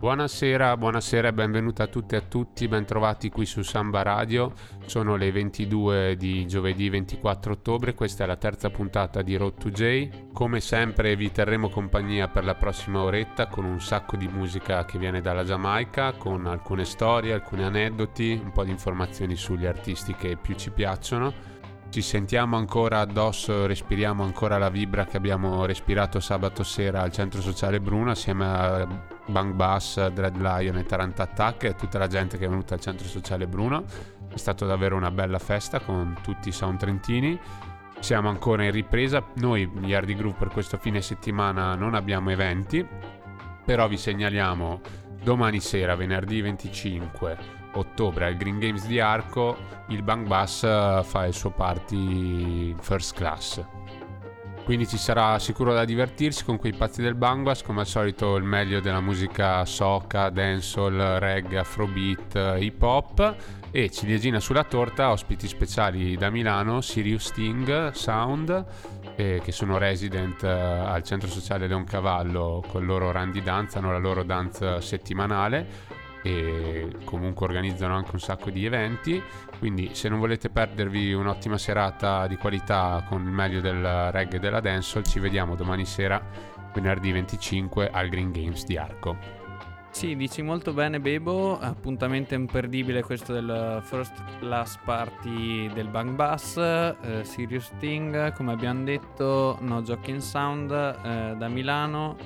Buonasera, buonasera e benvenuti a tutti e a tutti, bentrovati qui su Samba Radio. Sono le 22 di giovedì 24 ottobre, questa è la terza puntata di Road to J. Come sempre vi terremo compagnia per la prossima oretta con un sacco di musica che viene dalla Giamaica, con alcune storie, alcuni aneddoti, un po' di informazioni sugli artisti che più ci piacciono ci sentiamo ancora addosso, respiriamo ancora la vibra che abbiamo respirato sabato sera al centro sociale Bruno assieme a Bang Bass, Dread Lion e Tarant Attack e tutta la gente che è venuta al centro sociale Bruno. È stata davvero una bella festa con tutti i sound trentini. Siamo ancora in ripresa. Noi, gli Hardy Group, per questo fine settimana non abbiamo eventi, però vi segnaliamo domani sera, venerdì 25 ottobre al Green Games di Arco il Bang Bass eh, fa il suo party first class. Quindi ci sarà sicuro da divertirsi con quei pazzi del Bang Bass, come al solito il meglio della musica soca, dancehall, reggae, afrobeat, eh, hip hop e ciliegina sulla torta, ospiti speciali da Milano, Sirius Sting, Sound, eh, che sono resident eh, al centro sociale Leoncavallo con il loro Randy Dance, hanno la loro dance settimanale e comunque organizzano anche un sacco di eventi. Quindi se non volete perdervi un'ottima serata di qualità con il meglio del reggae e della dancehall ci vediamo domani sera venerdì 25 al Green Games di Arco. Sì, dici molto bene Bebo, appuntamento imperdibile questo del First Class Party del Bang Bass, eh, Sirius Sting, come abbiamo detto, No Joking Sound eh, da Milano,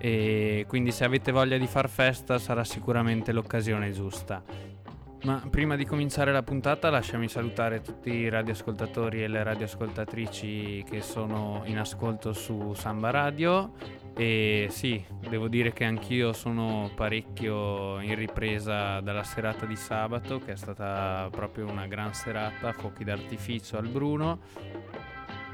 e quindi se avete voglia di far festa sarà sicuramente l'occasione giusta. Ma prima di cominciare la puntata lasciami salutare tutti i radioascoltatori e le radioascoltatrici che sono in ascolto su Samba Radio e sì, devo dire che anch'io sono parecchio in ripresa dalla serata di sabato che è stata proprio una gran serata, fuochi d'artificio al Bruno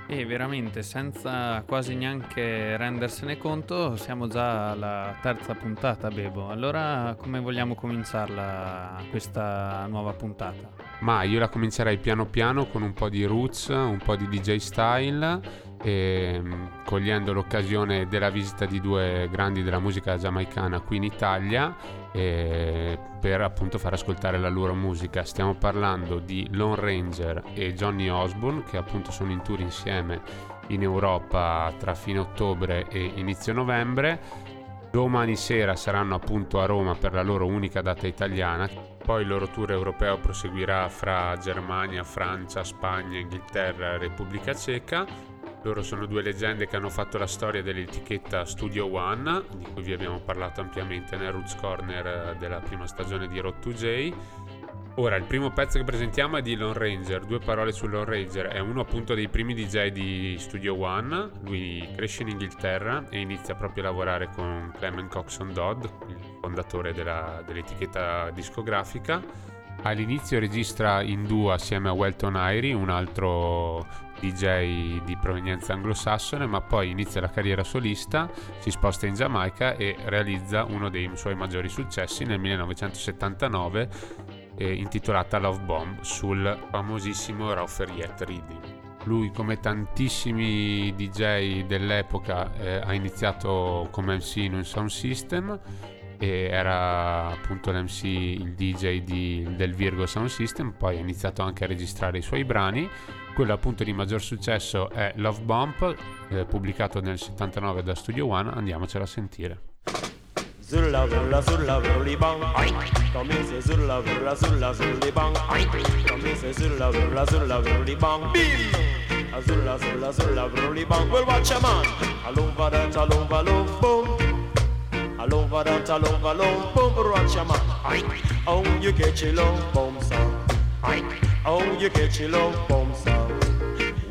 e veramente senza quasi neanche rendersene conto siamo già alla terza puntata Bebo. Allora come vogliamo cominciarla questa nuova puntata? Ma io la comincerei piano piano con un po' di roots, un po' di DJ style e, ehm, cogliendo l'occasione della visita di due grandi della musica giamaicana qui in Italia eh, per appunto far ascoltare la loro musica. Stiamo parlando di Lone Ranger e Johnny Osborne che appunto sono in tour insieme in Europa tra fine ottobre e inizio novembre. Domani sera saranno appunto a Roma per la loro unica data italiana, poi il loro tour europeo proseguirà fra Germania, Francia, Spagna, Inghilterra e Repubblica Ceca loro sono due leggende che hanno fatto la storia dell'etichetta Studio One, di cui vi abbiamo parlato ampiamente nel Roots Corner eh, della prima stagione di Road 2J. Ora, il primo pezzo che presentiamo è di Lone Ranger, due parole su Lone Ranger, è uno appunto dei primi DJ di Studio One, lui cresce in Inghilterra e inizia proprio a lavorare con Clement Coxon Dodd, il fondatore della, dell'etichetta discografica. All'inizio registra in duo assieme a Welton Irie, un altro DJ di provenienza anglosassone, ma poi inizia la carriera solista, si sposta in Giamaica e realizza uno dei suoi maggiori successi nel 1979, eh, intitolata Love Bomb, sul famosissimo Raufer Reading. Lui, come tantissimi DJ dell'epoca, eh, ha iniziato come MC in un sound system e era appunto l'MC, il DJ di, del Virgo Sound System, poi ha iniziato anche a registrare i suoi brani. Quello appunto di maggior successo è Love Bump, eh, pubblicato nel 79 da Studio One, andiamocelo a sentire. Zulla zulla zulla vruli bang say zulla zulla zulla zulli bang say zulla zulla zulla vruli bang zulla zulla zulla vruli bang Well watch a man. All over that love boom All over that all over love boom Watch a man Oh you get your love bomb song Oh you get your love bomb song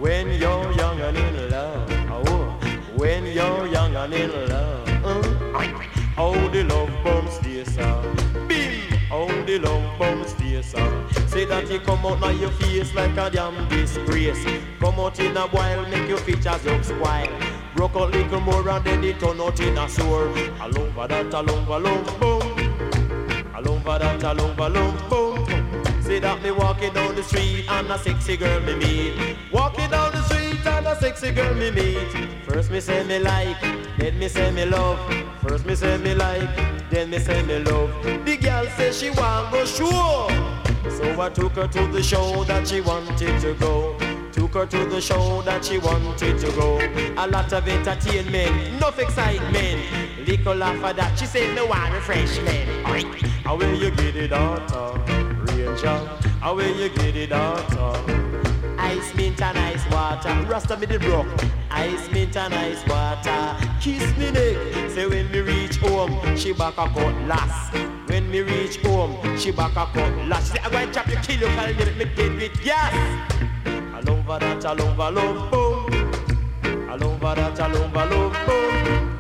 when you're young and in love. Oh, when you're young and in love. Uh, oh, the love bomb stays on. Bim, oh, the love bomb stays on. Say that you come out now your face like a damn disgrace. Come out in a while, make your features look spoiled. Broke out little more and then it turn out in a sore. All over that, over, all over, boom. All over that, over, all over, boom. Say that me walking down the street and a sexy girl me meet. Walking down the street and a sexy girl me meet. First me say me like, then me say me love. First me say me like, then me say me love. The girl say she want go show. So I took her to the show that she wanted to go. Her to the show that she wanted to go. A lot of entertainment, enough excitement. Little laugh for that, she said no one refreshment. How will you get it out, Ranger? How will you get it out? Of? Ice mint and ice water. Rasta me the broke. Ice mint and ice water. Kiss me neck. Say when me reach home, she back a cut last. When me reach home, she back a cut last. Say I go and chop you, kill you, call me, me dead with gas. I love that, I love, I love, boom. I love that, I love, I love, boom.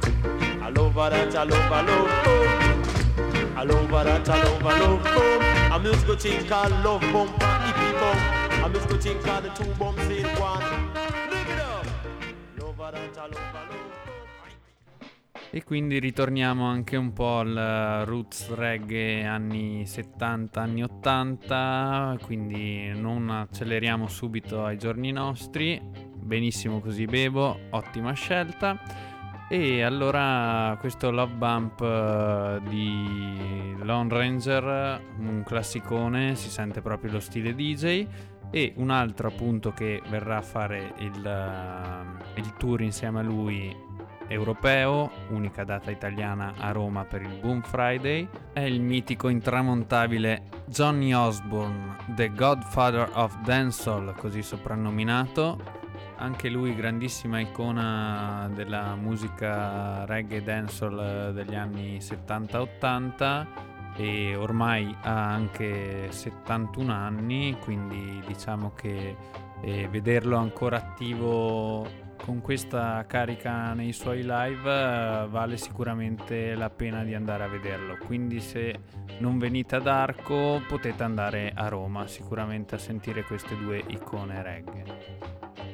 I love that, I love, I love, boom. I love that, I love, I love, boom. A musical thing called love bump and hippie bump. A musical thing called the two bumps in one. Live it up. Love that, I love, I love. E quindi ritorniamo anche un po' al roots reggae anni 70, anni 80, quindi non acceleriamo subito ai giorni nostri. Benissimo così Bebo, ottima scelta. E allora questo Love Bump eh, di Lone Ranger, un classicone, si sente proprio lo stile DJ. E un altro appunto che verrà a fare il, eh, il tour insieme a lui europeo, unica data italiana a Roma per il Boom Friday, è il mitico intramontabile Johnny Osborne, The Godfather of Dancehall, così soprannominato. Anche lui grandissima icona della musica reggae dancehall degli anni 70-80 e ormai ha anche 71 anni, quindi diciamo che eh, vederlo ancora attivo con questa carica nei suoi live eh, vale sicuramente la pena di andare a vederlo. Quindi se non venite ad Arco potete andare a Roma sicuramente a sentire queste due icone reggae.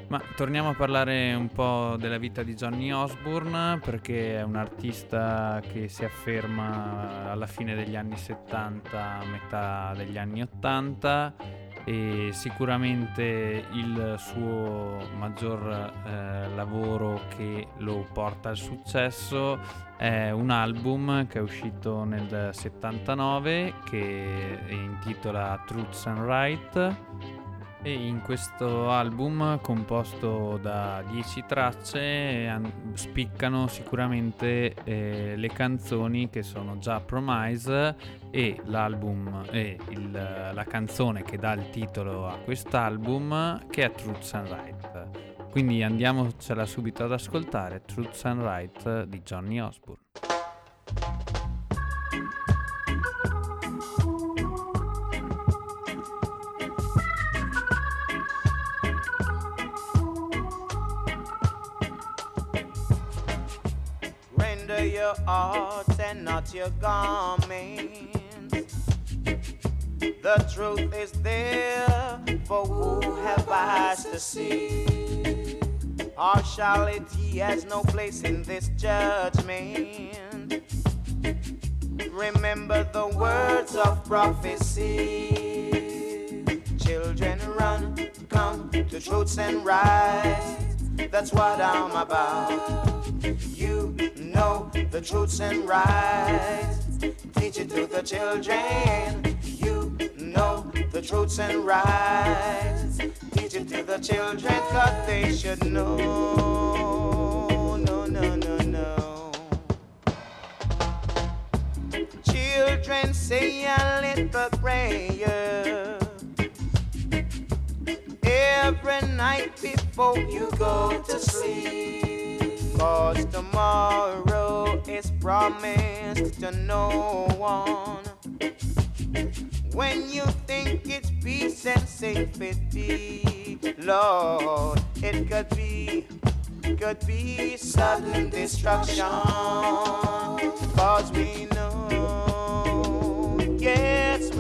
Ma torniamo a parlare un po' della vita di Johnny Osbourne perché è un artista che si afferma alla fine degli anni 70, a metà degli anni 80 e sicuramente il suo maggior eh, lavoro che lo porta al successo è un album che è uscito nel 79 che intitola Truths and Right e in questo album composto da 10 tracce an- spiccano sicuramente eh, le canzoni che sono già Promise e l'album e il, la canzone che dà il titolo a quest'album che è Truths and Right. Quindi andiamocela subito ad ascoltare Truths and Right di Johnny Osbourne. Your hearts and not your garments. The truth is there for who have eyes to see. Partiality has no place in this judgment. Remember the words of prophecy. Children run, come to truths and rights. That's what I'm about. You know the truths and rights. Teach it to the children. You know the truths and rights. Teach it to the children, cause they should know. No, no, no, no. Children say a little prayer every night before you go to sleep. Cause tomorrow is promised to no one. When you think it's peace and safety, Lord, it could be, could be sudden destruction. Cause we know, yes,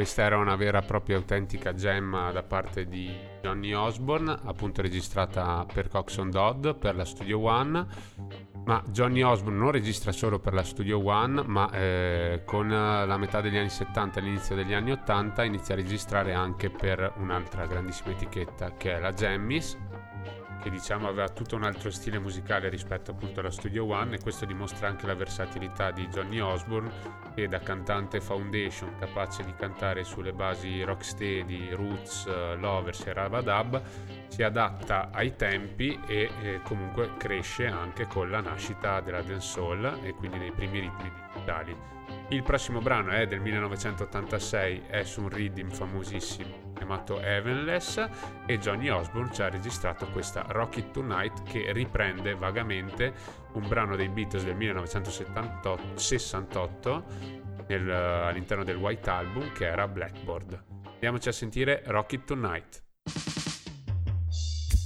questa era una vera e propria autentica gemma da parte di Johnny Osborne, appunto registrata per Coxon Dodd per la Studio One. Ma Johnny Osborne non registra solo per la Studio One, ma eh, con la metà degli anni 70 e l'inizio degli anni 80 inizia a registrare anche per un'altra grandissima etichetta che è la Jammies che diciamo aveva tutto un altro stile musicale rispetto appunto alla Studio One e questo dimostra anche la versatilità di Johnny Osborne che da cantante foundation capace di cantare sulle basi rocksteady, roots, lovers e rabadab si adatta ai tempi e, e comunque cresce anche con la nascita della dancehall e quindi dei primi ritmi digitali. Il prossimo brano è del 1986, è su un rhythm famosissimo chiamato Heavenless e Johnny Osborne ci ha registrato questa Rocket Tonight che riprende vagamente un brano dei Beatles del 1968 nel, all'interno del White Album che era Blackboard. Andiamoci a sentire Rocket Tonight.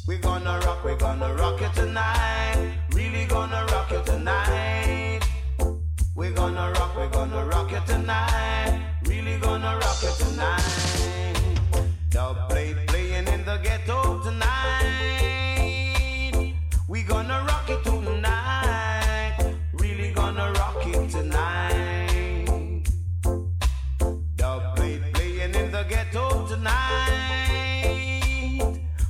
We're gonna rock, we're gonna rock it tonight. Really gonna rock it tonight. We're gonna rock, we're gonna rock it tonight. Really gonna rock it tonight. Playing in the ghetto tonight. We gonna rock it tonight. Really gonna rock it tonight. Playing in the ghetto tonight.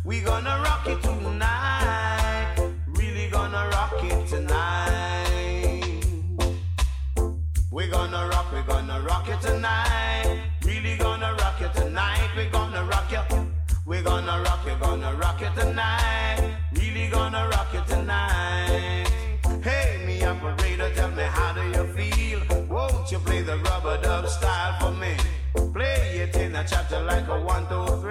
We gonna rock it tonight. Really gonna rock it tonight. We gonna rock, we gonna rock it tonight. Gonna rock you, gonna rock you tonight. Really gonna rock you tonight. Hey, me operator, tell me how do you feel? Won't you play the rubber dub style for me? Play it in a chapter like a one, two, three.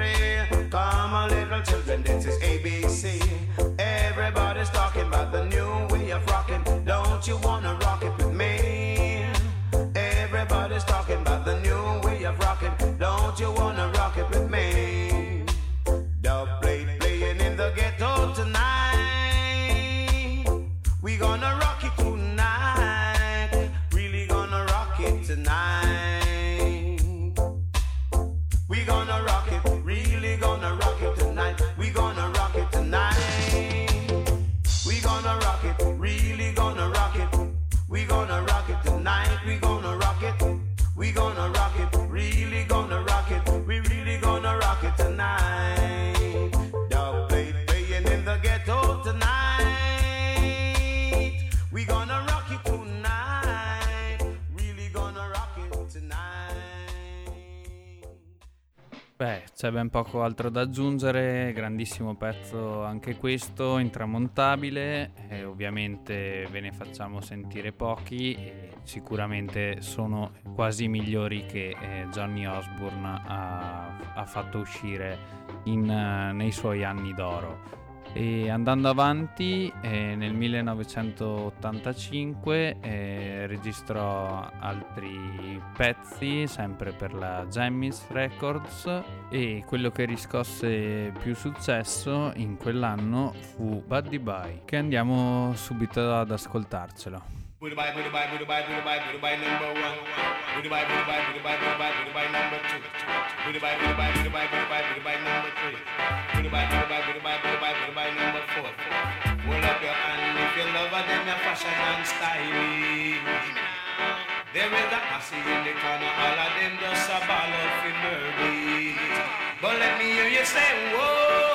C'è ben poco altro da aggiungere, grandissimo pezzo anche questo, intramontabile, e ovviamente ve ne facciamo sentire pochi, sicuramente sono quasi migliori che eh, Johnny Osbourne ha, ha fatto uscire in, uh, nei suoi anni d'oro. E andando avanti, eh, nel 1985 eh, registrò altri pezzi, sempre per la Jammies Records, e quello che riscosse più successo in quell'anno fu Buddy Bye, che andiamo subito ad ascoltarcelo. Booty bye, booty bye, booty bye, booty bye, booty bye number one. Booty bye, booty bye, booty bye, booty bye, booty bye number two. Booty bye, booty bye, booty bye, booty bye, booty bye number three. Booty bye, booty bye, booty bye, booty bye, booty bye number four. Hold up your hand if you love her, then your fashion and styling. There is a posse in the corner, all of them just a ball of murder. But let me hear you say, whoa,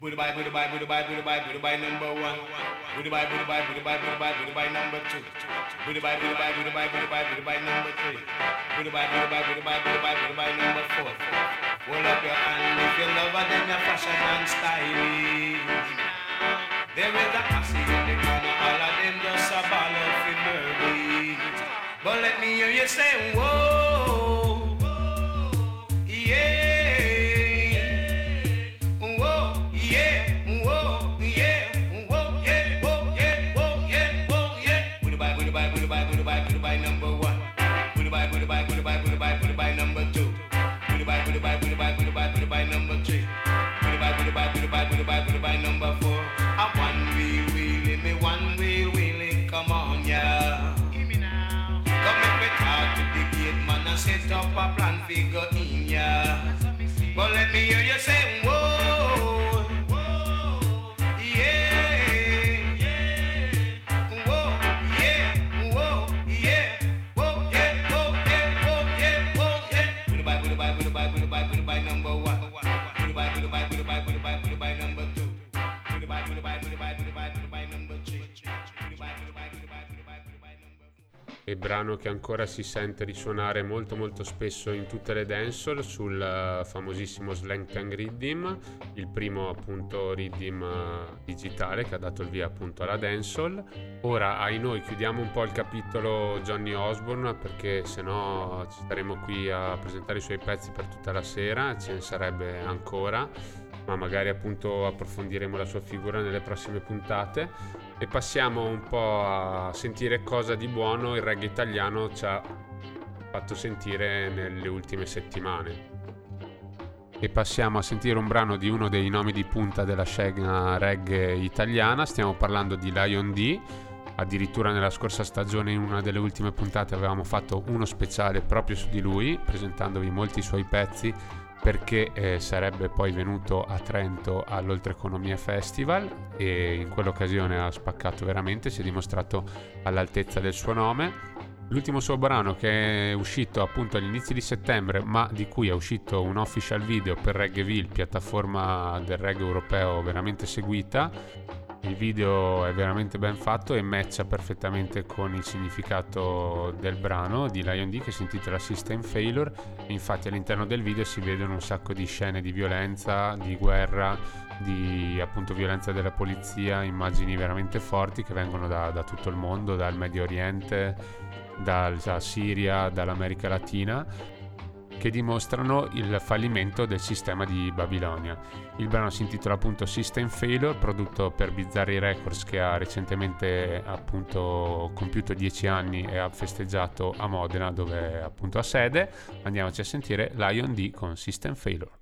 Booty bye, booty bye, booty bye, booty bye, booty bye number one. Booty bye, booty bye, booty bye, booty bye, booty bye number two. Booty bye, booty bye, booty bye, booty bye, booty bye number three. Booty bye, booty bye, booty bye, booty bye, booty bye number four. Hold up your hand if you love her, then your fashion and style. There is a posse in the corner, all of them just a ball of murder. But let me hear you say, whoa, by, pull by number four. A one wheel wheelie, me one wheel wheelie, come on, yeah. Give me now. Come make me talk to the gate man and set up a plan, figure in, yeah. But let me hear you say. E brano che ancora si sente risuonare molto molto spesso in tutte le dancehall sul eh, famosissimo Slang Tang Rhythm, il primo appunto rhythm eh, digitale che ha dato il via appunto alla dancehall. Ora ai noi chiudiamo un po' il capitolo Johnny Osborne perché se no ci staremo qui a presentare i suoi pezzi per tutta la sera, ce ne sarebbe ancora, ma magari appunto approfondiremo la sua figura nelle prossime puntate e passiamo un po' a sentire cosa di buono il reggae italiano ci ha fatto sentire nelle ultime settimane. E passiamo a sentire un brano di uno dei nomi di punta della scena reggae italiana, stiamo parlando di Lion D. Addirittura nella scorsa stagione, in una delle ultime puntate, avevamo fatto uno speciale proprio su di lui, presentandovi molti suoi pezzi perché eh, sarebbe poi venuto a Trento all'Oltreconomia Festival e in quell'occasione ha spaccato veramente, si è dimostrato all'altezza del suo nome. L'ultimo suo brano che è uscito appunto agli inizi di settembre, ma di cui è uscito un official video per Reggaeville, piattaforma del reggae europeo veramente seguita. Il video è veramente ben fatto e matcha perfettamente con il significato del brano di Lion D che si intitola System Failure. Infatti all'interno del video si vedono un sacco di scene di violenza, di guerra, di appunto violenza della polizia, immagini veramente forti che vengono da, da tutto il mondo, dal Medio Oriente, dalla Siria, dall'America Latina, che dimostrano il fallimento del sistema di Babilonia. Il brano si intitola appunto System Failure, prodotto per Bizzarri Records che ha recentemente appunto compiuto 10 anni e ha festeggiato a Modena dove appunto ha sede. Andiamoci a sentire Lion D con System Failure.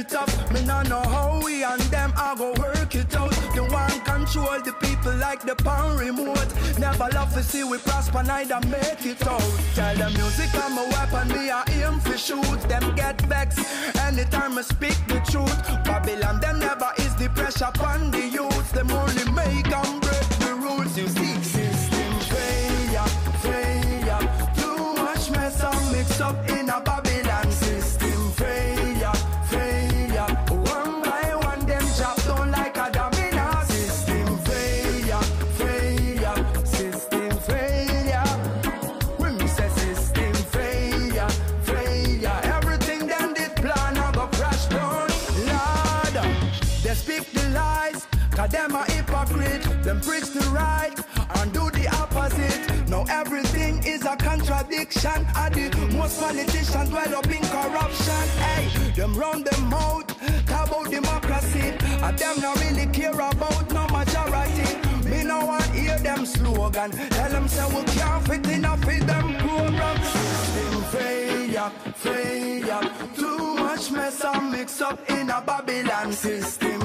It up. Me not know how we and them I go work it out. The one control the people like the power remote. Never love to see we prosper, neither make it out. Tell the music I'm a weapon, me I aim for shoot. Them get vexed anytime I speak the truth. Babylon them never is the pressure upon the youth. Them only make and contradiction. And the most politicians dwell up in corruption. Hey, them run them mouth, about democracy. And them not really care about no majority. Me no want hear them slogan. Tell them say we can't fit enough in them program. System failure, failure. Too much mess and mix up in a Babylon system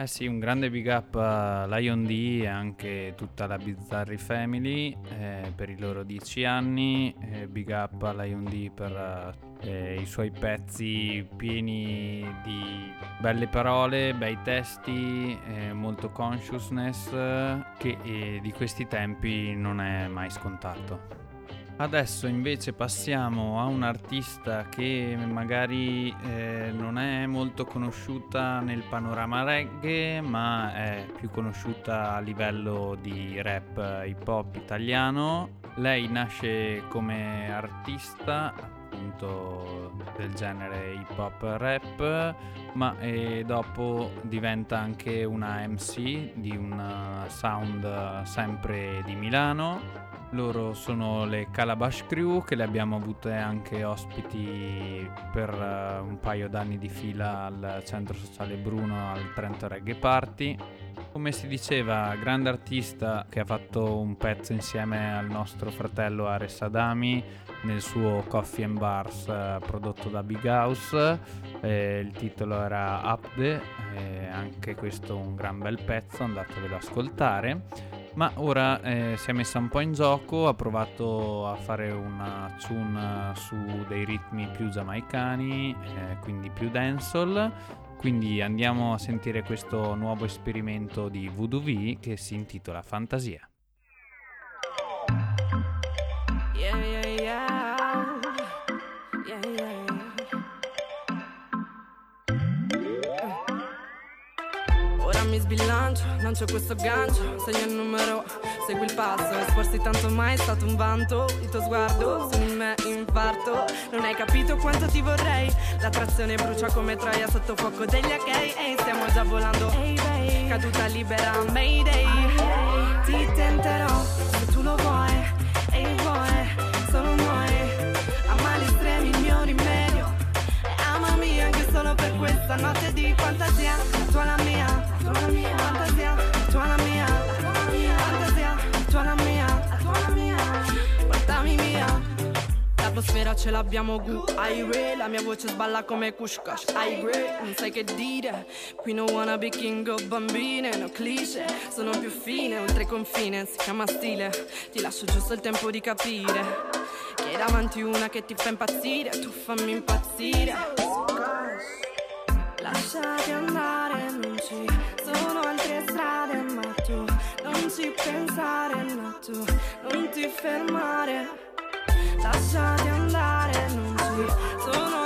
Eh sì, un grande big up a Lion D e anche tutta la Bizzarri Family eh, per i loro dieci anni. eh, big up a Lion D per eh, i suoi pezzi pieni di belle parole, bei testi, eh, molto consciousness eh, che eh, di questi tempi non è mai scontato. Adesso invece passiamo a un'artista che magari eh, non è molto conosciuta nel panorama reggae, ma è più conosciuta a livello di rap hip hop italiano. Lei nasce come artista appunto del genere hip hop rap, ma eh, dopo diventa anche una MC di un sound sempre di Milano loro sono le Calabash Crew che le abbiamo avute anche ospiti per un paio d'anni di fila al Centro Sociale Bruno al Trento Reggae Party. Come si diceva, grande artista che ha fatto un pezzo insieme al nostro fratello Ares Adami nel suo Coffee and Bars uh, prodotto da Big House. Eh, il titolo era Upde, eh, anche questo un gran bel pezzo, andatevelo ad ascoltare. Ma ora eh, si è messa un po' in gioco, ha provato a fare una tune su dei ritmi più giamaicani, eh, quindi più dancehall. Quindi andiamo a sentire questo nuovo esperimento di Voodoo V che si intitola Fantasia. Yeah, yeah. Mi sbilancio, lancio questo gancio, segno il numero, segui il passo, esporsi tanto mai è stato un vanto, il tuo sguardo su di me infarto, non hai capito quanto ti vorrei, l'attrazione brucia come troia sotto fuoco degli AK, ehi stiamo già volando, hey, caduta libera, mayday, ti tenterò se tu lo vuoi, ehi vuoi, solo noi, a mali estremi il mio rimedio, e amami anche solo per questa notte di fantasia, tua la mia, L'atmosfera ce l'abbiamo gu Aire, la mia voce sballa come Kushkash Aire, non sai che dire Qui non wanna be king of bambine No cliché, sono più fine Oltre confine, si chiama stile. Ti lascio giusto il tempo di capire Che davanti una che ti fa impazzire Tu fammi impazzire. Lasciati andare, non ci sono altre strade, ma tu non ci pensare, no tu non ti fermare. Lasciati andare, non ci sono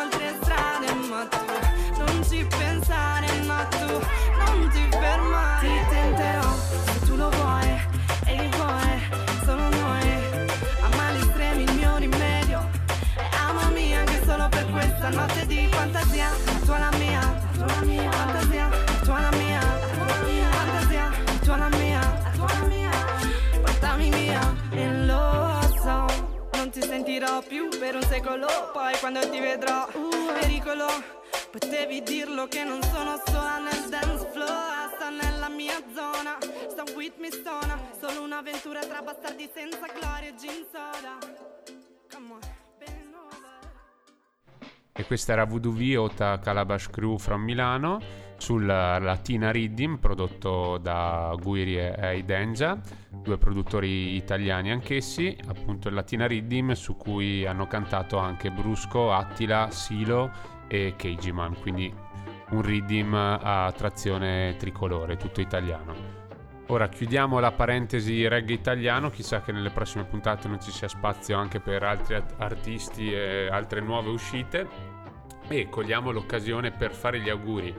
più per un secolo. Poi quando ti vedrò, pericolo. Potevi dirlo che non sono sola nel dance floor. Sta nella mia zona. Sta with me stona. Solo un'avventura tra bastardi senza gloria e gin soda. Come on. E questa era Voodoo V, Ota Calabash Crew from Milano, sul Latina Riddim, prodotto da Guiri e Aidenja, due produttori italiani anch'essi, appunto il Latina Riddim, su cui hanno cantato anche Brusco, Attila, Silo e Cageman, quindi un Riddim a trazione tricolore, tutto italiano. Ora chiudiamo la parentesi reggae italiano, chissà che nelle prossime puntate non ci sia spazio anche per altri artisti e altre nuove uscite e cogliamo l'occasione per fare gli auguri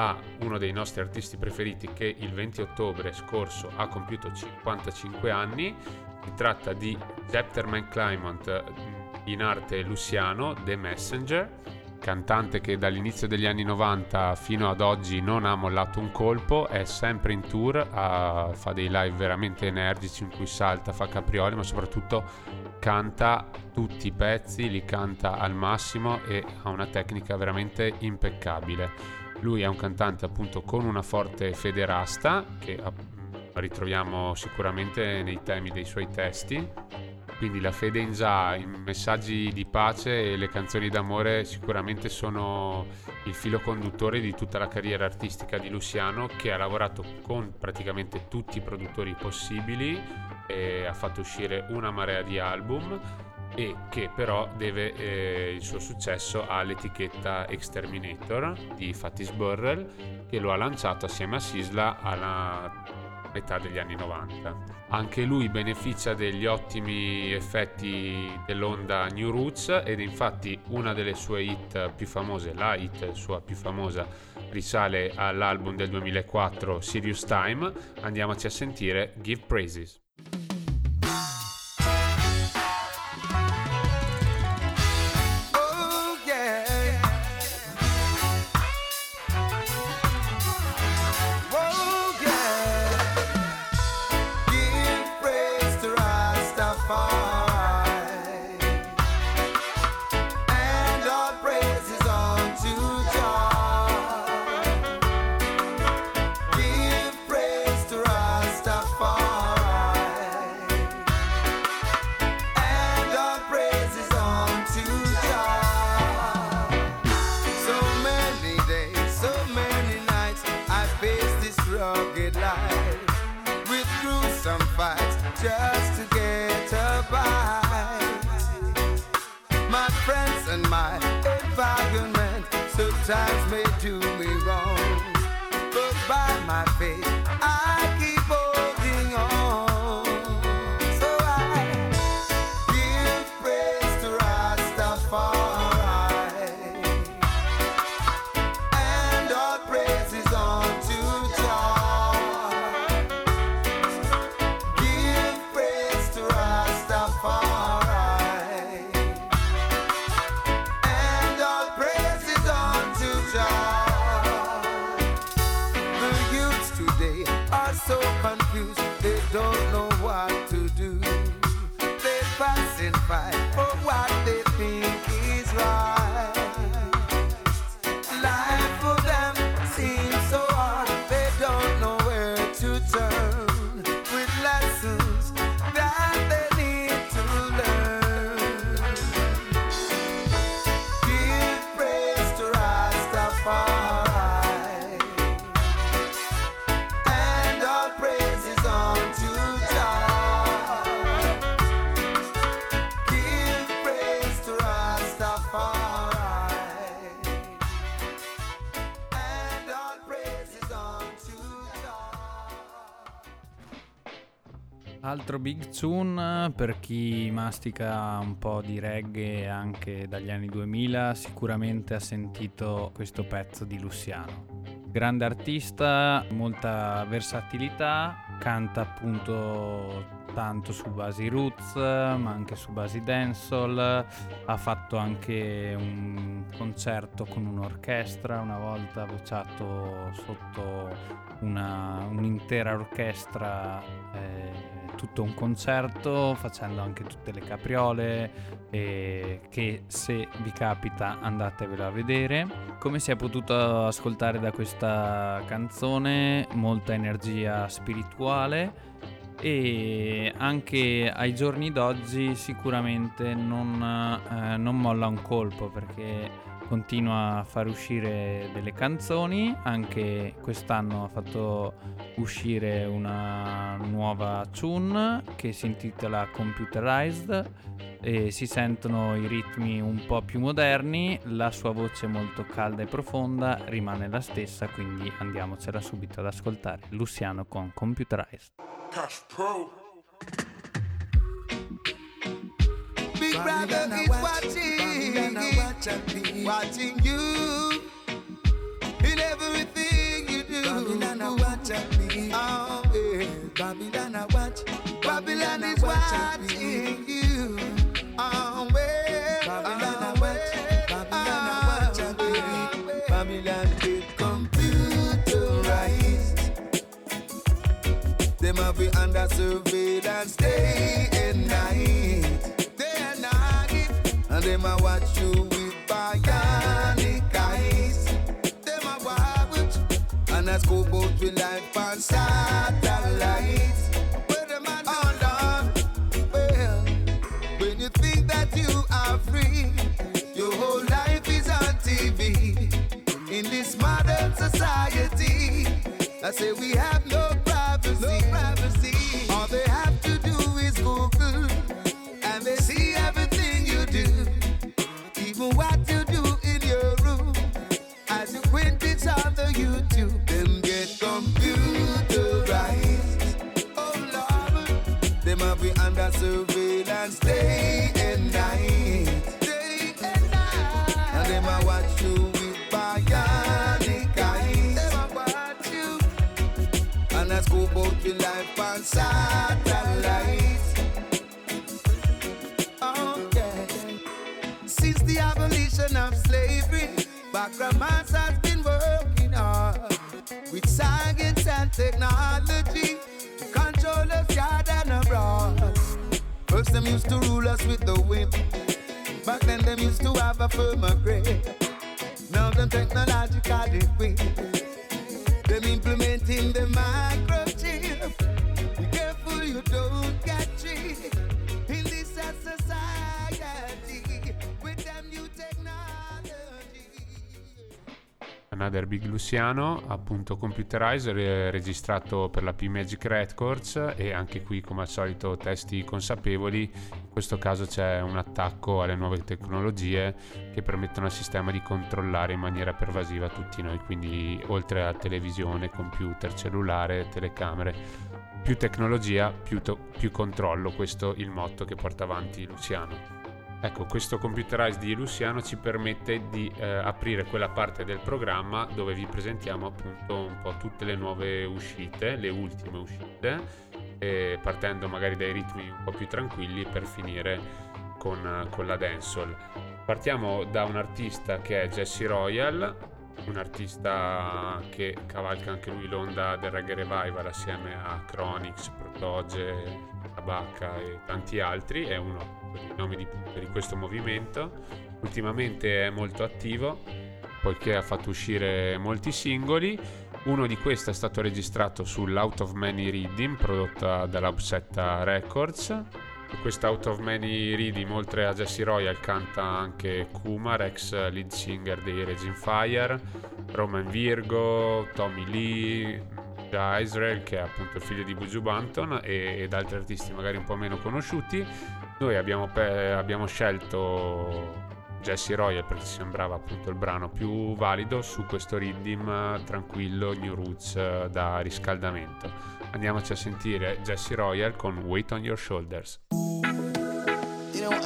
a uno dei nostri artisti preferiti che il 20 ottobre scorso ha compiuto 55 anni. Si tratta di Jepterman Climont, in arte Luciano, The Messenger, cantante che dall'inizio degli anni 90 fino ad oggi non ha mollato un colpo, è sempre in tour, ha- fa dei live veramente energici in cui salta, fa caprioli, ma soprattutto canta tutti i pezzi, li canta al massimo e ha una tecnica veramente impeccabile. Lui è un cantante appunto con una forte federasta che app- ritroviamo sicuramente nei temi dei suoi testi. Quindi la fede in Già, i messaggi di pace e le canzoni d'amore sicuramente sono il filo conduttore di tutta la carriera artistica di Luciano che ha lavorato con praticamente tutti i produttori possibili e ha fatto uscire una marea di album e che però deve eh, il suo successo all'etichetta Exterminator di Fatis Burrell che lo ha lanciato assieme a Sisla alla metà degli anni 90. Anche lui beneficia degli ottimi effetti dell'onda New Roots ed infatti una delle sue hit più famose, la hit sua più famosa, risale all'album del 2004 Serious Time. Andiamoci a sentire Give Praises. Sometimes may do per chi mastica un po' di reggae anche dagli anni 2000 sicuramente ha sentito questo pezzo di Luciano. Grande artista, molta versatilità, canta appunto tanto su basi roots ma anche su basi dancehall, ha fatto anche un concerto con un'orchestra, una volta vocato sotto una- un'intera orchestra eh, tutto un concerto facendo anche tutte le capriole e che se vi capita andatevelo a vedere. Come si è potuto ascoltare da questa canzone molta energia spirituale e anche ai giorni d'oggi sicuramente non, eh, non molla un colpo perché continua a far uscire delle canzoni anche quest'anno ha fatto uscire una nuova tune che si intitola Computerized e si sentono i ritmi un po' più moderni, la sua voce molto calda e profonda rimane la stessa, quindi andiamocela subito ad ascoltare. Luciano con Computerized. Big brother is watching, watching you in everything you do. Oh, yeah. Babylon is watching you. Oh, well, oh, well, oh, well. Babylon is computerized. Them have be under surveillance day them a watch you with bionic eyes. Them a watch and a scope out with life on satellites. Where them a hold on, well, when you think that you are free, your whole life is on TV. In this modern society, I say we have no Background has been working hard with science and technology control us yard and abroad. First, them used to rule us with the whip. Back then, them used to have a firmer grip. Now, them technologically quick. Them implementing the microchip. Be careful you don't get tricked Another Big Luciano, appunto computerizer, registrato per la P-Magic Records e anche qui come al solito testi consapevoli, in questo caso c'è un attacco alle nuove tecnologie che permettono al sistema di controllare in maniera pervasiva tutti noi, quindi oltre a televisione, computer, cellulare, telecamere, più tecnologia, più, to- più controllo, questo è il motto che porta avanti Luciano. Ecco, questo computerize di Luciano ci permette di eh, aprire quella parte del programma dove vi presentiamo appunto un po' tutte le nuove uscite, le ultime uscite, e partendo magari dai ritmi un po' più tranquilli per finire con, con la dancehall. Partiamo da un artista che è Jesse Royal, un artista che cavalca anche lui l'onda del reggae revival assieme a Chronix, Protoge, Tabacca e tanti altri, è uno dei nomi di di questo movimento. Ultimamente è molto attivo poiché ha fatto uscire molti singoli. Uno di questi è stato registrato sull'Out of Many Reading prodotta dalla Upsetta Records. Questa Out of Many Reading, oltre a Jesse Royal, canta anche Kumar, ex lead singer dei Regine Fire, Roman Virgo, Tommy Lee, da Israel, che è appunto il figlio di Buju Banton, ed altri artisti magari un po' meno conosciuti. Noi abbiamo, pe- abbiamo scelto Jesse Royal perché sembrava appunto il brano più valido su questo riddim eh, tranquillo New Roots eh, da riscaldamento. Andiamoci a sentire Jesse Royal con Weight on Your Shoulders. You know,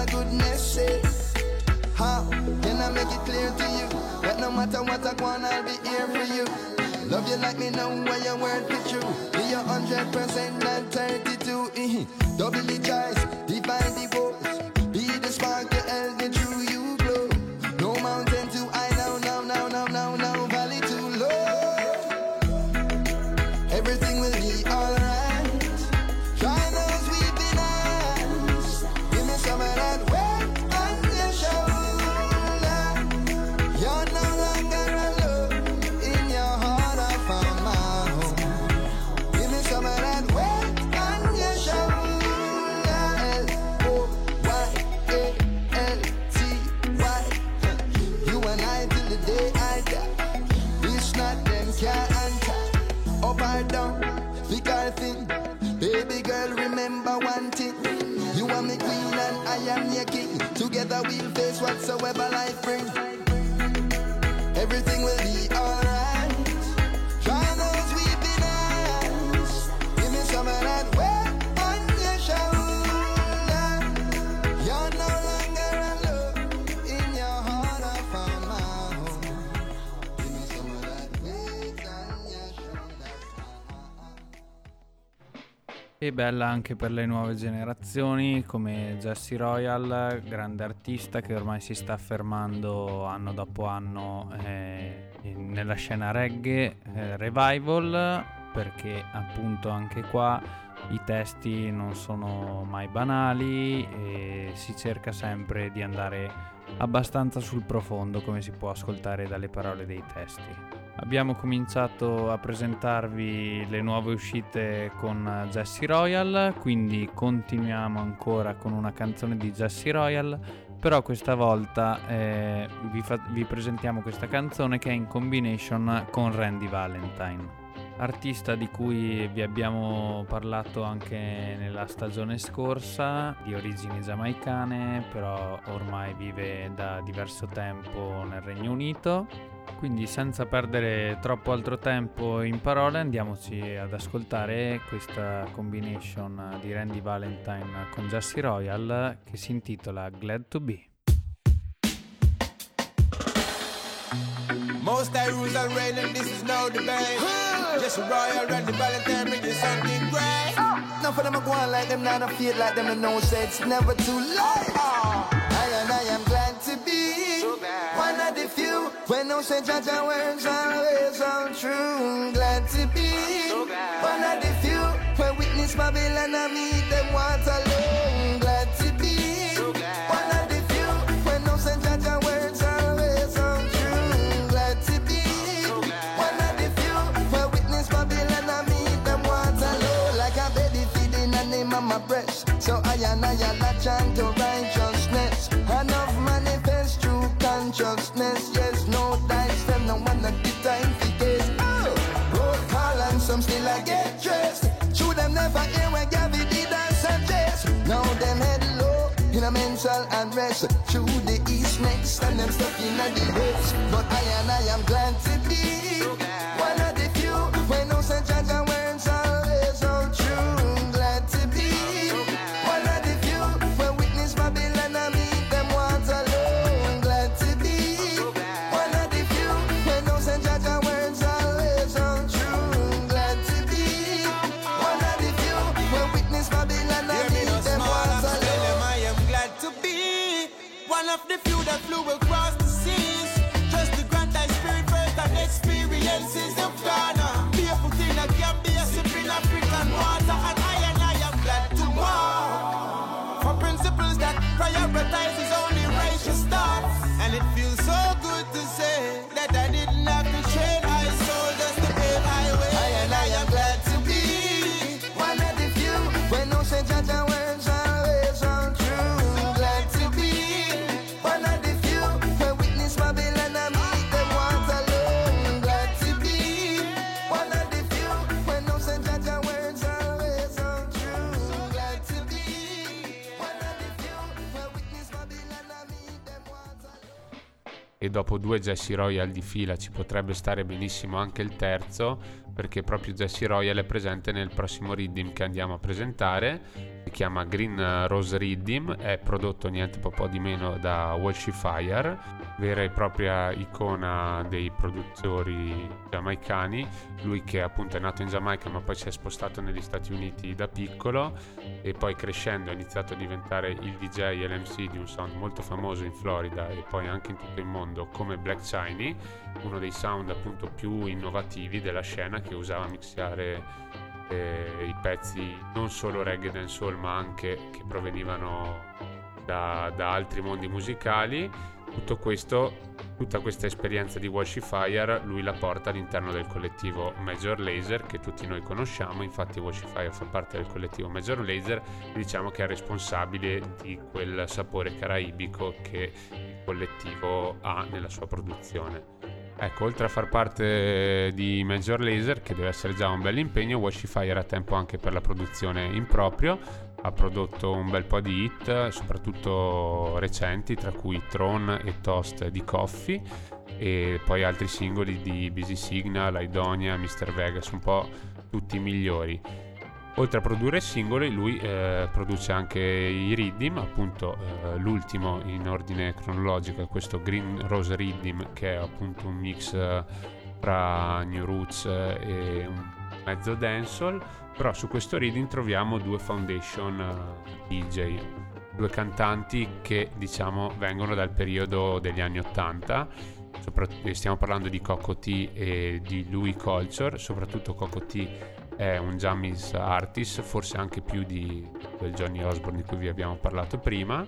Use me for goodness sake. How can I make it clear to you that no matter what I want, I'll be here for you. Love you like me know where your word be true. Be a hundred percent and thirty-two. Mm-hmm. Double Doubly choice, divide divorce. Be the spark that held me through you face whatsoever life bring. Everything will be alright. E bella anche per le nuove generazioni come Jesse Royal, grande artista che ormai si sta affermando anno dopo anno eh, nella scena reggae eh, revival perché appunto anche qua i testi non sono mai banali e si cerca sempre di andare abbastanza sul profondo come si può ascoltare dalle parole dei testi. Abbiamo cominciato a presentarvi le nuove uscite con Jesse Royal, quindi continuiamo ancora con una canzone di Jesse Royal, però questa volta eh, vi, fa- vi presentiamo questa canzone che è in combination con Randy Valentine artista di cui vi abbiamo parlato anche nella stagione scorsa, di origini giamaicane, però ormai vive da diverso tempo nel Regno Unito. Quindi senza perdere troppo altro tempo in parole andiamoci ad ascoltare questa combination di Randy Valentine con Jesse Royal che si intitola Glad to Be. Most I rules are reign and this is no debate. Just a royal Randy Valentine bring you something great. Now for them I go on like them, now I feel like them, and say it's never too late. I and I am glad to be one of the few. When no say our words always untrue. Glad to be one of the few. When witness Babylon and meet them Waterloo. Breast. So I and I latch on to righteousness. Enough manifest through consciousness. Yes, no dice, them no one at the time to guess. Oh, roll call and some still I get dressed. Should them never hear when Gabby did I suggest. Now them head low in a mental unrest. Through the east next and them stuck in the west. But I and I am glad to be dopo due Jesse Royal di fila ci potrebbe stare benissimo anche il terzo perché proprio Jesse Royal è presente nel prossimo Riddim che andiamo a presentare. Si chiama Green Rose Riddim è prodotto niente po' di meno da Walshy Fire vera e propria icona dei produttori giamaicani lui che appunto è nato in Giamaica ma poi si è spostato negli Stati Uniti da piccolo e poi crescendo ha iniziato a diventare il DJ e l'MC di un sound molto famoso in Florida e poi anche in tutto il mondo come Black Shiny, uno dei sound appunto più innovativi della scena che usava mixare eh, i pezzi non solo reggae soul ma anche che provenivano da, da altri mondi musicali. Tutto questo, tutta questa esperienza di Washy Fire lui la porta all'interno del collettivo Major Laser che tutti noi conosciamo, infatti Washy Fire fa parte del collettivo Major Laser diciamo che è responsabile di quel sapore caraibico che il collettivo ha nella sua produzione. Ecco, oltre a far parte di Major Laser, che deve essere già un bel impegno, Washify era a tempo anche per la produzione in proprio. Ha prodotto un bel po' di hit, soprattutto recenti, tra cui Throne e Toast di Coffee, e poi altri singoli di Busy Signal, Idonia, Mr. Vegas, un po' tutti i migliori. Oltre a produrre singoli, lui eh, produce anche i Riddim, appunto eh, l'ultimo in ordine cronologico è questo Green Rose Riddim, che è appunto un mix eh, tra New Roots eh, e un mezzo dancehall, però su questo Riddim troviamo due foundation eh, DJ, due cantanti che diciamo vengono dal periodo degli anni 80 soprattutto, stiamo parlando di Coco T e di Louis Culture, soprattutto Coco T è un jammies artist, forse anche più di quel Johnny Osborne di cui vi abbiamo parlato prima.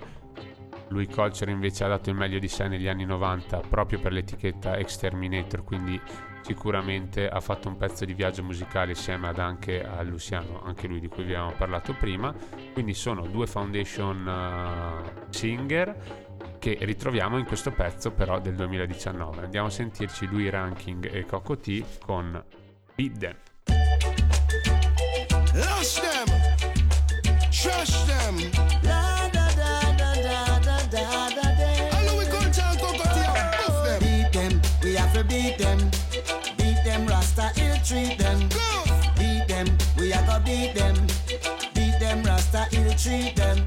Louis Culture invece ha dato il meglio di sé negli anni 90 proprio per l'etichetta Exterminator, quindi sicuramente ha fatto un pezzo di viaggio musicale insieme ad anche a Luciano, anche lui di cui vi abbiamo parlato prima. Quindi sono due foundation uh, singer che ritroviamo in questo pezzo però del 2019. Andiamo a sentirci lui Ranking e Coco T con Beat. Lush them, trash them. Treat them.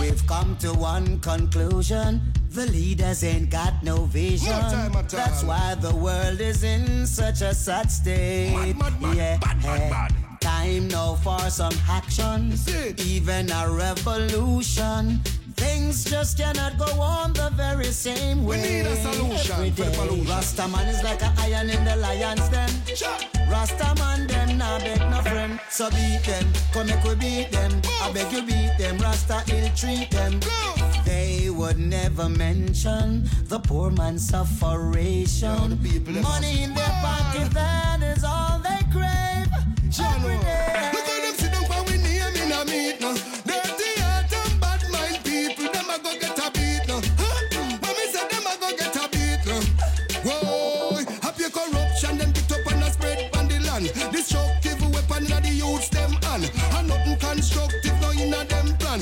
We've come to one conclusion. The leaders ain't got no vision. No time at That's why the world is in such a sad state. Mad, mad, yeah. Time now for some action. Even a revolution. Things just cannot go on the very same way. We need a solution every Rastaman is like a iron in the lion's den. Cha. Rastaman them nah beg no friend. So beat them, come make we beat them. I beg you beat them, Rasta ill treat them. They would never mention the poor man's sufferation. Yeah, the people, them Money in their pocket, that is all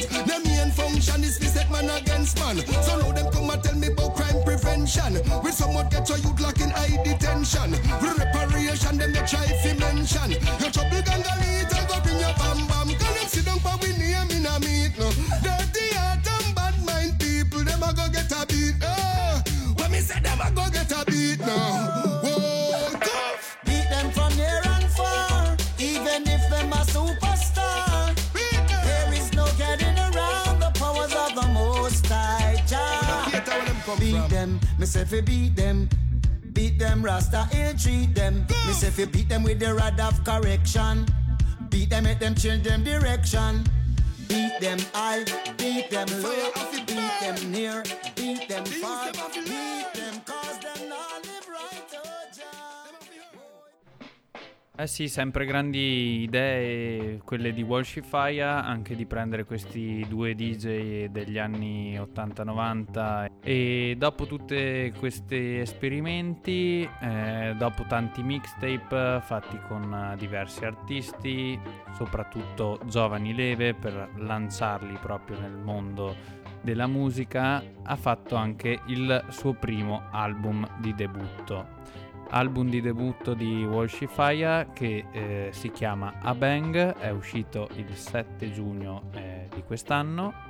a them. Main function is to set man against man. So now them come and tell me about crime prevention. With somewhat get your youth locked in high detention. Reparation, them they try to mention. Your trouble ganga lead, I them, me say fi beat them. Beat them, Rasta ill treat them. Me say fi beat them with the rod of correction. Beat them, make them change them direction. Beat them high, beat them low, beat them near, beat them far, Eh sì, sempre grandi idee quelle di Walshifaya, anche di prendere questi due DJ degli anni 80-90 e dopo tutti questi esperimenti, eh, dopo tanti mixtape fatti con eh, diversi artisti, soprattutto giovani leve per lanciarli proprio nel mondo della musica, ha fatto anche il suo primo album di debutto album di debutto di Walshifaya che eh, si chiama A Bang, è uscito il 7 giugno eh, di quest'anno.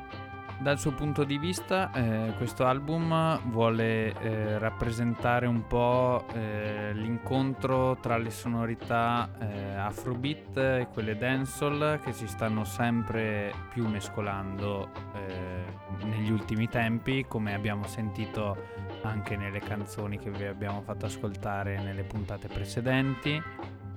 Dal suo punto di vista eh, questo album vuole eh, rappresentare un po' eh, l'incontro tra le sonorità eh, afrobeat e quelle dancehall che si stanno sempre più mescolando eh, negli ultimi tempi come abbiamo sentito anche nelle canzoni che vi abbiamo fatto ascoltare nelle puntate precedenti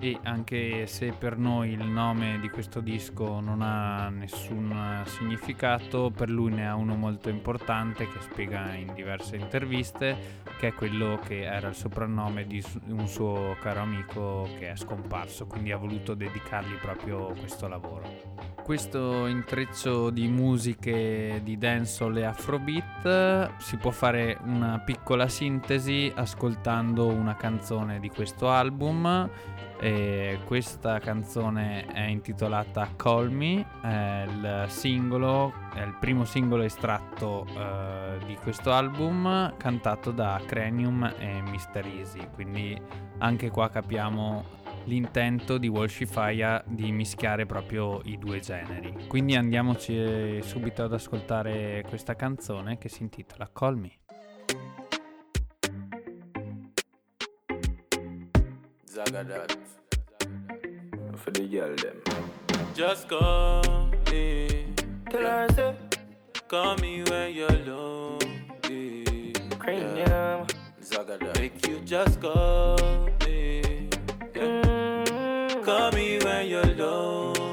e anche se per noi il nome di questo disco non ha nessun significato, per lui ne ha uno molto importante che spiega in diverse interviste, che è quello che era il soprannome di un suo caro amico che è scomparso, quindi ha voluto dedicargli proprio questo lavoro. Questo intreccio di musiche di dancehall e afrobeat si può fare una piccola sintesi ascoltando una canzone di questo album. E questa canzone è intitolata Call Me, è il singolo, è il primo singolo estratto eh, di questo album cantato da Cranium e Mr. Easy, quindi anche qua capiamo l'intento di Walshifaya di mischiare proprio i due generi. Quindi andiamoci subito ad ascoltare questa canzone che si intitola Call Me. Zagadat. For the girl them. Just call me, Tell her say, call me when you're lonely. cranium. Zagada. Make you just call me. Yeah. Mm-hmm. Call me when you're lonely.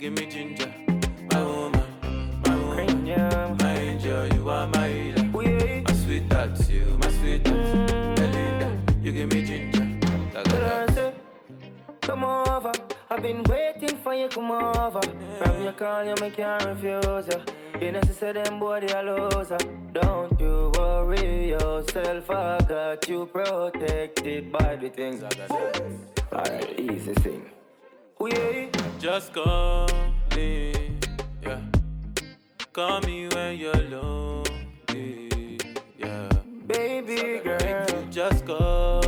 Give me ginger. My woman, my woman, my angel, you are my healer. My sweetheart, you, my sweetheart. Mm. Belinda, you give me ginger. Zagada. Come over, I've been waiting for you come over. From your call, you make can't refuse ya. You know, she said them boy they a loser. Don't you worry yourself, I got you protected by the things. Alright, easy thing. We Just call me, yeah. Call me when you're lonely, yeah. baby girl. You just call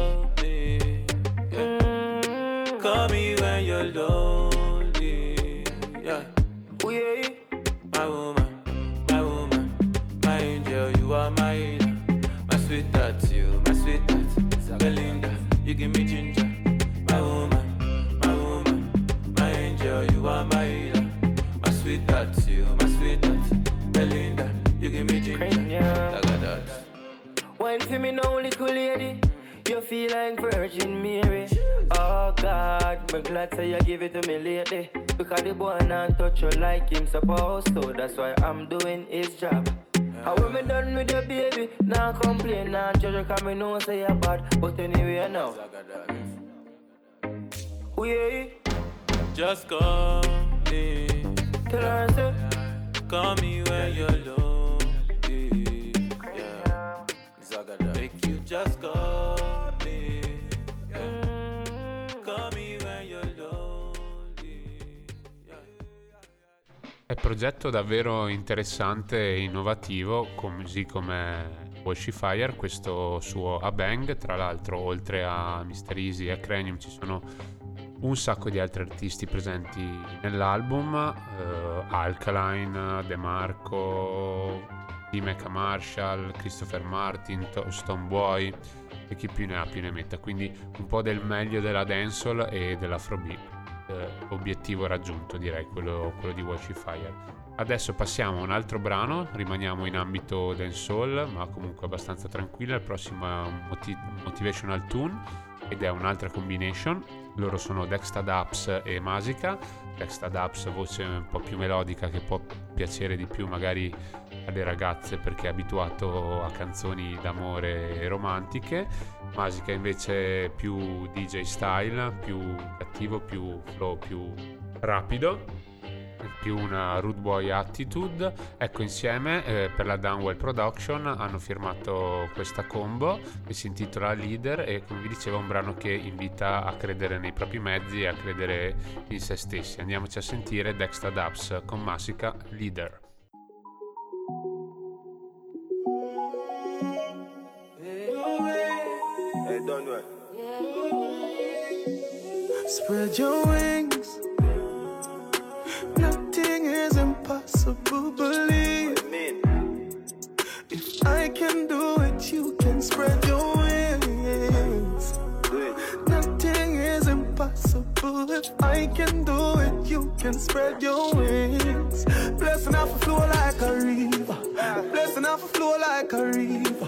Wine for me now, little lady. You feel like Virgin Mary. Oh God, me glad say you give it to me lately. Because the boy not touch you like him supposed to. That's why I'm doing his job. I when me done with the baby, now complain, now judge you, cause me know say you're bad. But anyway now, we Just call me, tell her say, call me when you're lonely. È progetto davvero interessante e innovativo, così come Fire, questo suo A Bang. Tra l'altro, oltre a Mr. Easy e a Cranium, ci sono un sacco di altri artisti presenti nell'album: eh, Alkaline, De Marco, D. Mecca Marshall, Christopher Martin, To- Stonebwoy e chi più ne ha più ne metta. Quindi un po' del meglio della dancehall e dell'afrobeat. Eh, obiettivo raggiunto, direi, quello, quello di Fire. Adesso passiamo a un altro brano, rimaniamo in ambito dancehall, ma comunque abbastanza tranquilla. Il prossimo è un moti- motivational tune ed è un'altra combination. Loro sono Dexta Daps e Masica. Dexta Daps, voce un po' più melodica che può piacere di più magari alle ragazze perché è abituato a canzoni d'amore e romantiche. Masica invece più DJ style, più cattivo, più flow, più rapido più una rude boy attitude ecco insieme eh, per la Downwell Production hanno firmato questa combo che si intitola Leader e come vi dicevo è un brano che invita a credere nei propri mezzi e a credere in se stessi andiamoci a sentire Dexta Dubs con Massica Leader. Spread your wings. Spread your wings. Nothing is impossible. If I can do it, you can spread your wings. Blessing off a flow like a river. Blessing off a flow like a river.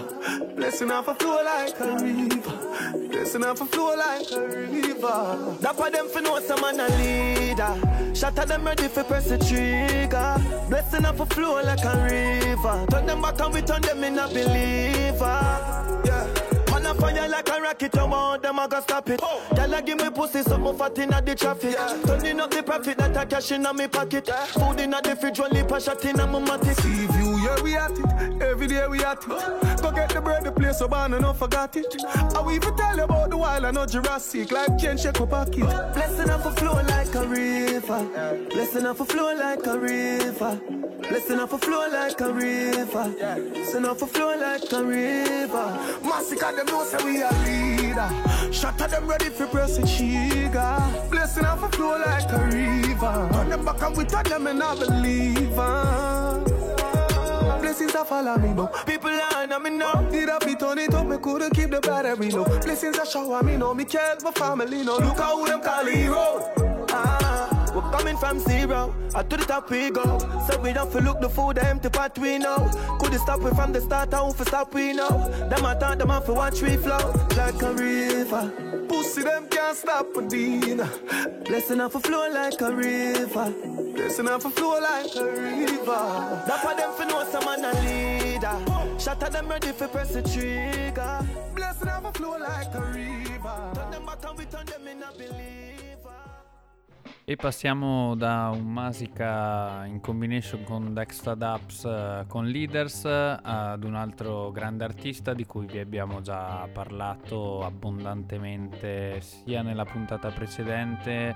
Blessing off a flow like a river. Blessing off a flow like a river. That for them for know some man a leader. Shot at them ready for press the trigger. Blessing off a flow like a river. Turn them back and we turn them in a believer. Yeah. Man a fire like a rocket, I want them I go stop it. Oh. Girl a give me pussy, something fat inna the traffic. Turning up the profit that I cash inna me pocket. Food inna the fridge, one lip a shot inna my matic. See yeah we at it. Every day we at it. Go get the bread, the place so bad and not forgot it. I will even tell you about the wild I know Jurassic. Life change, shake up pocket. Blessing off a flow like a river. Blessing off a flow like a river. Blessing off a flow like a river. Blessing off a flow like a river. Massacre them know say we a leader. Shot at them ready for press the trigger. Blessing off a flow like a river. Turn them back and we turn them in a believer. Blessings that follow me now. People lying on me now. Did I be turn it up? Me couldn't keep the battery low. Blessings that shower me now. Me care my family now. Look how them call hero. Ah, we're coming from zero. Up to the top we go. So we don't feel look the food empty pot we know. Couldn't stop we from the start. I won't stop we know. Them I thought them off for watch we flow like a river. Pussy them can't stop a deal. Blessing off a flow like a river. Blessing off a flow like a river. That's why them for know some man a leader. Shatter them ready for press the trigger. Blessing off a flow like a river. Turn them back and we turn them in a believer. E passiamo da un Masica in combination con Dextra Dubs eh, con Leaders eh, ad un altro grande artista di cui vi abbiamo già parlato abbondantemente sia nella puntata precedente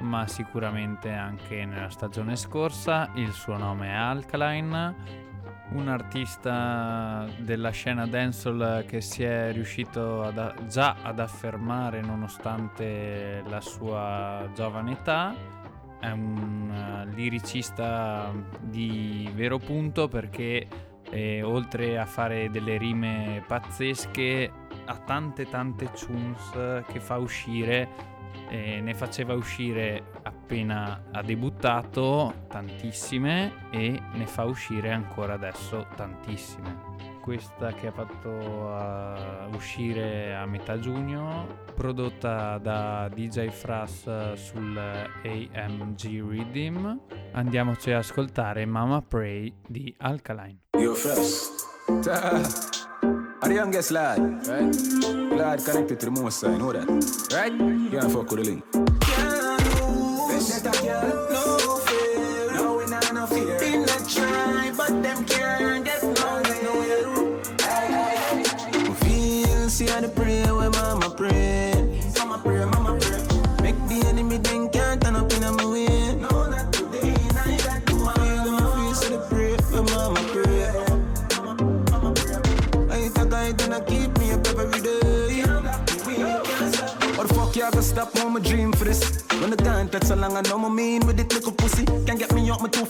ma sicuramente anche nella stagione scorsa. Il suo nome è Alkaline un artista della scena dancehall che si è riuscito ad- già ad affermare nonostante la sua giovane età. È un eh, liricista di vero punto perché eh, oltre a fare delle rime pazzesche ha tante tante tunes che fa uscire e ne faceva uscire appena ha debuttato tantissime e ne fa uscire ancora adesso tantissime. Questa che ha fatto uh, uscire a metà giugno, prodotta da DJ Fras sul AMG Rhythm. Andiamoci ad ascoltare Mama Pray di Alkaline. Yo, first. I'm the youngest lad, right? Lad connected to the most side, know that, right? You can't fuck with the link. See how the pray where mama pray. Mama pray, mama pray. Make the enemy think can't turn up in my way. No, not today. Now you got to feel my feel so the pray where mama pray. I ain't a guy gonna keep me up every day. What the fuck you ever stop on my dream for this? When the takes so long, I know my mean with it little pussy. Can't get me out my two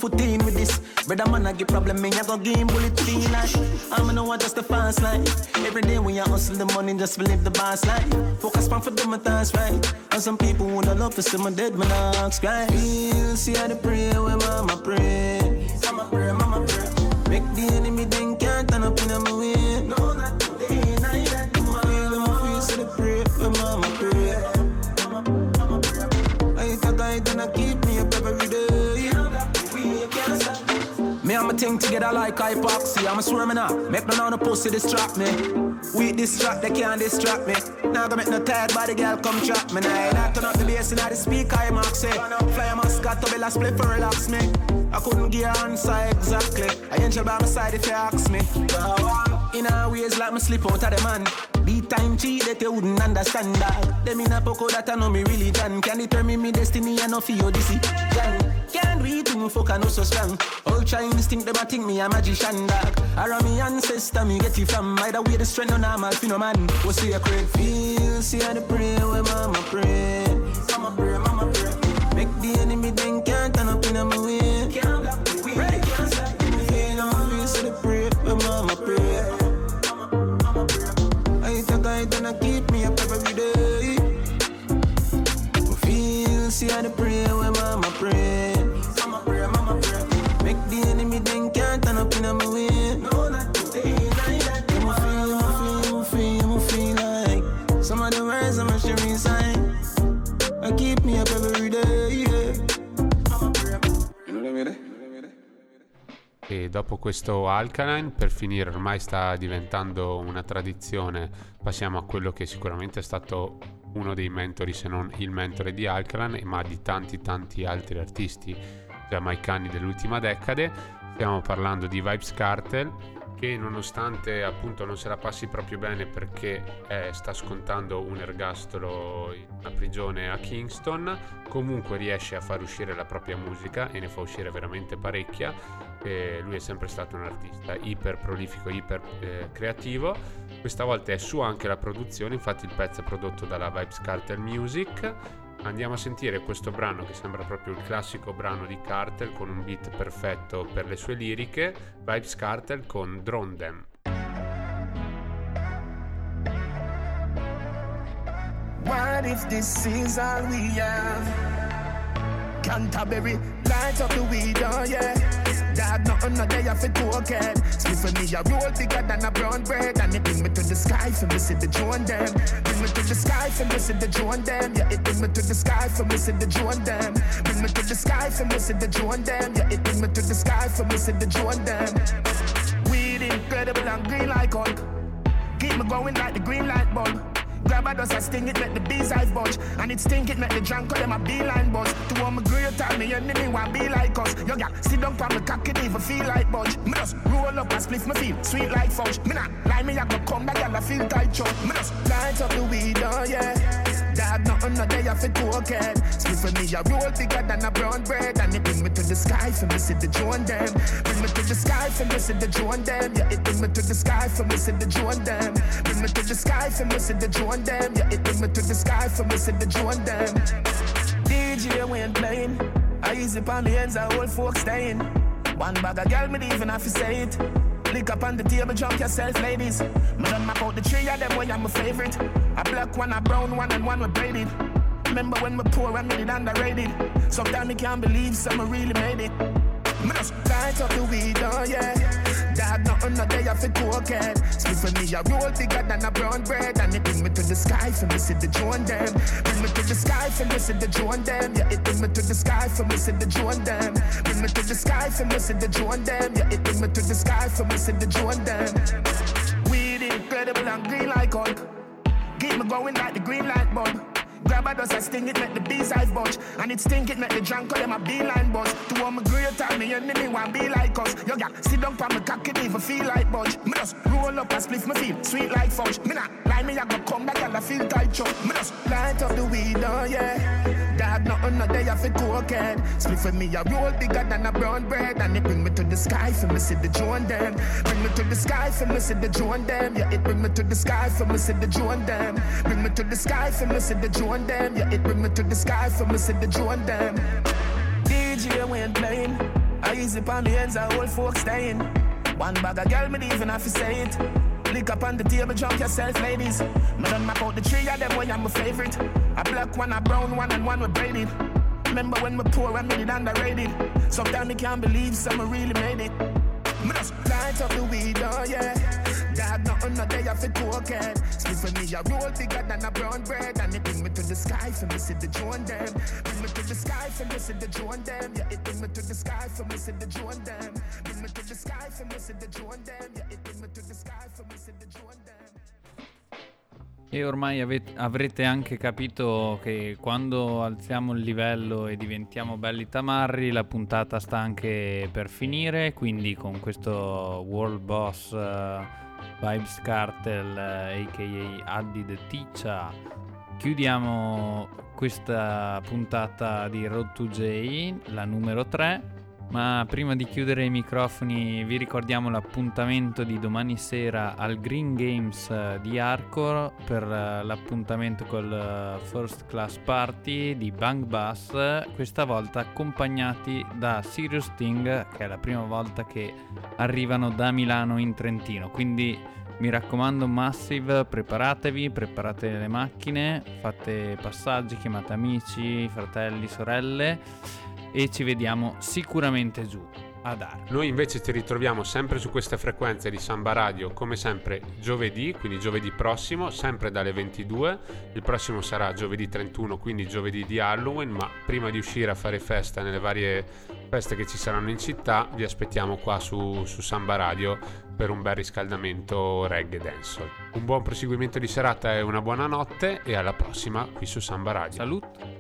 with this. Brother man, I get problem, me I go game bullet clean like. I'm know what just the fast line. Every day when you hustle the money, just to live the boss life. Focus on for them, that's right. And some people wanna love to see my dead man, ask right. Feel, see how they pray when mama pray. Mama pray, mama together like hypoxy. I'm a swear now. Make no know no pussy distract me. We distract, they can't distract me. Now go make no tired body girl come trap me. Now I turn up the bass in the speak I say. Fly a mascot to be last split for relax me. I couldn't give an answer exactly. I angel by my side if you ask me. In a ways like me slip out of the man. Beat time cheat that you wouldn't understand that. Them in a poco that I know me really done. Can determine me destiny and no fear this Jan. Can't read to me fuck I know so strong. Chinese think them a think me a magician dog. Around me ancestor me get it from. Either way the strength no normal fi no man. What's the secret? Feel see how the pray when mama pray. Mama pray, mama pray. Make the enemy think can't turn up in my way. I keep me up every day. Mean? E dopo questo Alkaline, per finire, ormai sta diventando una tradizione. Passiamo a quello che sicuramente è stato uno dei mentori, se non il mentore di Alkaline, ma di tanti tanti altri artisti giamaicani dell'ultima decade. Stiamo parlando di Vibes Cartel, che nonostante appunto non se la passi proprio bene perché eh, sta scontando un ergastolo in una prigione a Kingston, comunque riesce a far uscire la propria musica e ne fa uscire veramente parecchia. E lui è sempre stato un artista iper prolifico, iper eh, creativo. Questa volta è sua anche la produzione, infatti il pezzo è prodotto dalla Vibes Cartel Music andiamo a sentire questo brano che sembra proprio il classico brano di Cartel con un beat perfetto per le sue liriche, Vibes Cartel con Drone Them. What if this is all we have? Canterbury, light up the weed, oh yeah. Dad, nothing no day off a cokehead. Split for me a roll bigger than a brown bread, and it bring me to the sky for me see the drone them. Bring me to the sky for me see the drone them. Yeah, it bring me to the sky for me see the drone them. Bring me to the sky for me see the drone them. Yeah, it bring me to the sky for me see the drone them. Weed incredible and green like Hulk. Keep me going like the green light bulb. Dust, I sting it, make the bees eyes budge. And it stink it, make the drunk them a beeline buzz. To all my great time, me enemy want be like us. Yo, yeah, sit down on me cock it, even feel like budge. Me just roll up and spliff my feel, sweet like fudge. Me not lie, me I go come back, I feel tight, chop. Me just light up the weed, oh yeah. Dad, nothing no day off a cokehead. Spliff for me a roll bigger than a brown bread. And it bring me to the sky for me see the drone them. Bring me to the sky for me see the drone them. Yeah, it bring me to the sky for me see the drone them. Bring me to the sky for me see the drone them. Yeah, it bring me to the sky for me see the drone them. DJ when playing, I use it on the ends, I old folks staying. One bag of girl, me even have to say it. Lick up on the table, jump yourself, ladies. Me done map out the three of them, boy, I'm a favorite. A black one, a brown one, and one with braided. Remember when we poor and made it underrated. Sometimes me can't believe someone really made it. Me just light up the weed, oh yeah. Dad, nothing no day off a cokehead. Split for me a roll bigger than a brown bread, and it bring me to the sky for me see the drone them. Bring me to the sky for me see the drone them. Yeah, it bring me to the sky for me see the drone them. Bring me to the sky for me see the drone them. Yeah, it bring me to the sky for me see the drone them. Weed incredible and green like Hulk. Keep me going like the green light bulb. Dust, I sting it, make the bees eyes budge. And it stink it, make the drunk call them a beeline buzz. To all my great time, me enemy want be like us. Yo, yeah, sit down on me cock it, even feel like budge. Me just roll up and spliff my feel, sweet like fudge. Me not lie, me I go come back and I feel tight chop. Me just light up the weed, oh yeah. Dad, nothing no day off a cokehead. Split for me a roll bigger than a brown bread. And it bring me to the sky for me see the drone them. Bring me to the sky for me see the drone them. Yeah, it bring me to the sky for me see the drone them. Bring me to the sky for me see the drone them. Yeah, it bring me to the sky for me see the drone them. DJ when playing, I it on the ends, I old folks staying. One bag of girl, me even have to say it. Lick up on the table, jump yourself, ladies. Me done map out the three of them, boy, I'm my favorite. A black one, a brown one, and one with braided. Remember when we poor and made it underrated. Sometimes me can't believe someone really made it. Me just light up the weed, oh yeah. Dad, nothing no day off a cokehead. Split for me a roll bigger than a brown bread, and it bring me to the sky for me see the drone them. Bring me to the sky for me see the drone them. Yeah, it bring me to the sky for me see the drone them. Bring me to the sky for me see the drone them. Yeah, it bring me to the sky for me see the drone them. E ormai ave- avrete anche capito che quando alziamo il livello e diventiamo belli tamarri, la puntata sta anche per finire. Quindi, con questo World Boss eh, Vibes Cartel, eh, aka Addi the Ticcia, chiudiamo questa puntata di Road to J, la numero 3. Ma prima di chiudere i microfoni vi ricordiamo l'appuntamento di domani sera al Green Games eh, di Arcor per eh, l'appuntamento col eh, First Class Party di Bang Bass, questa volta accompagnati da Sirius Sting che è la prima volta che arrivano da Milano in Trentino. Quindi mi raccomando Massive, preparatevi, preparate le macchine, fate passaggi, chiamate amici, fratelli, sorelle e ci vediamo sicuramente giù ad Arco. Noi invece ci ritroviamo sempre su queste frequenze di Samba Radio, come sempre giovedì, quindi giovedì prossimo, sempre dalle 22. Il prossimo sarà giovedì 31, quindi giovedì di Halloween, ma prima di uscire a fare festa nelle varie feste che ci saranno in città, vi aspettiamo qua su, su Samba Radio per un bel riscaldamento reggae dancehall. Un buon proseguimento di serata e una buona notte e alla prossima qui su Samba Radio. Salute!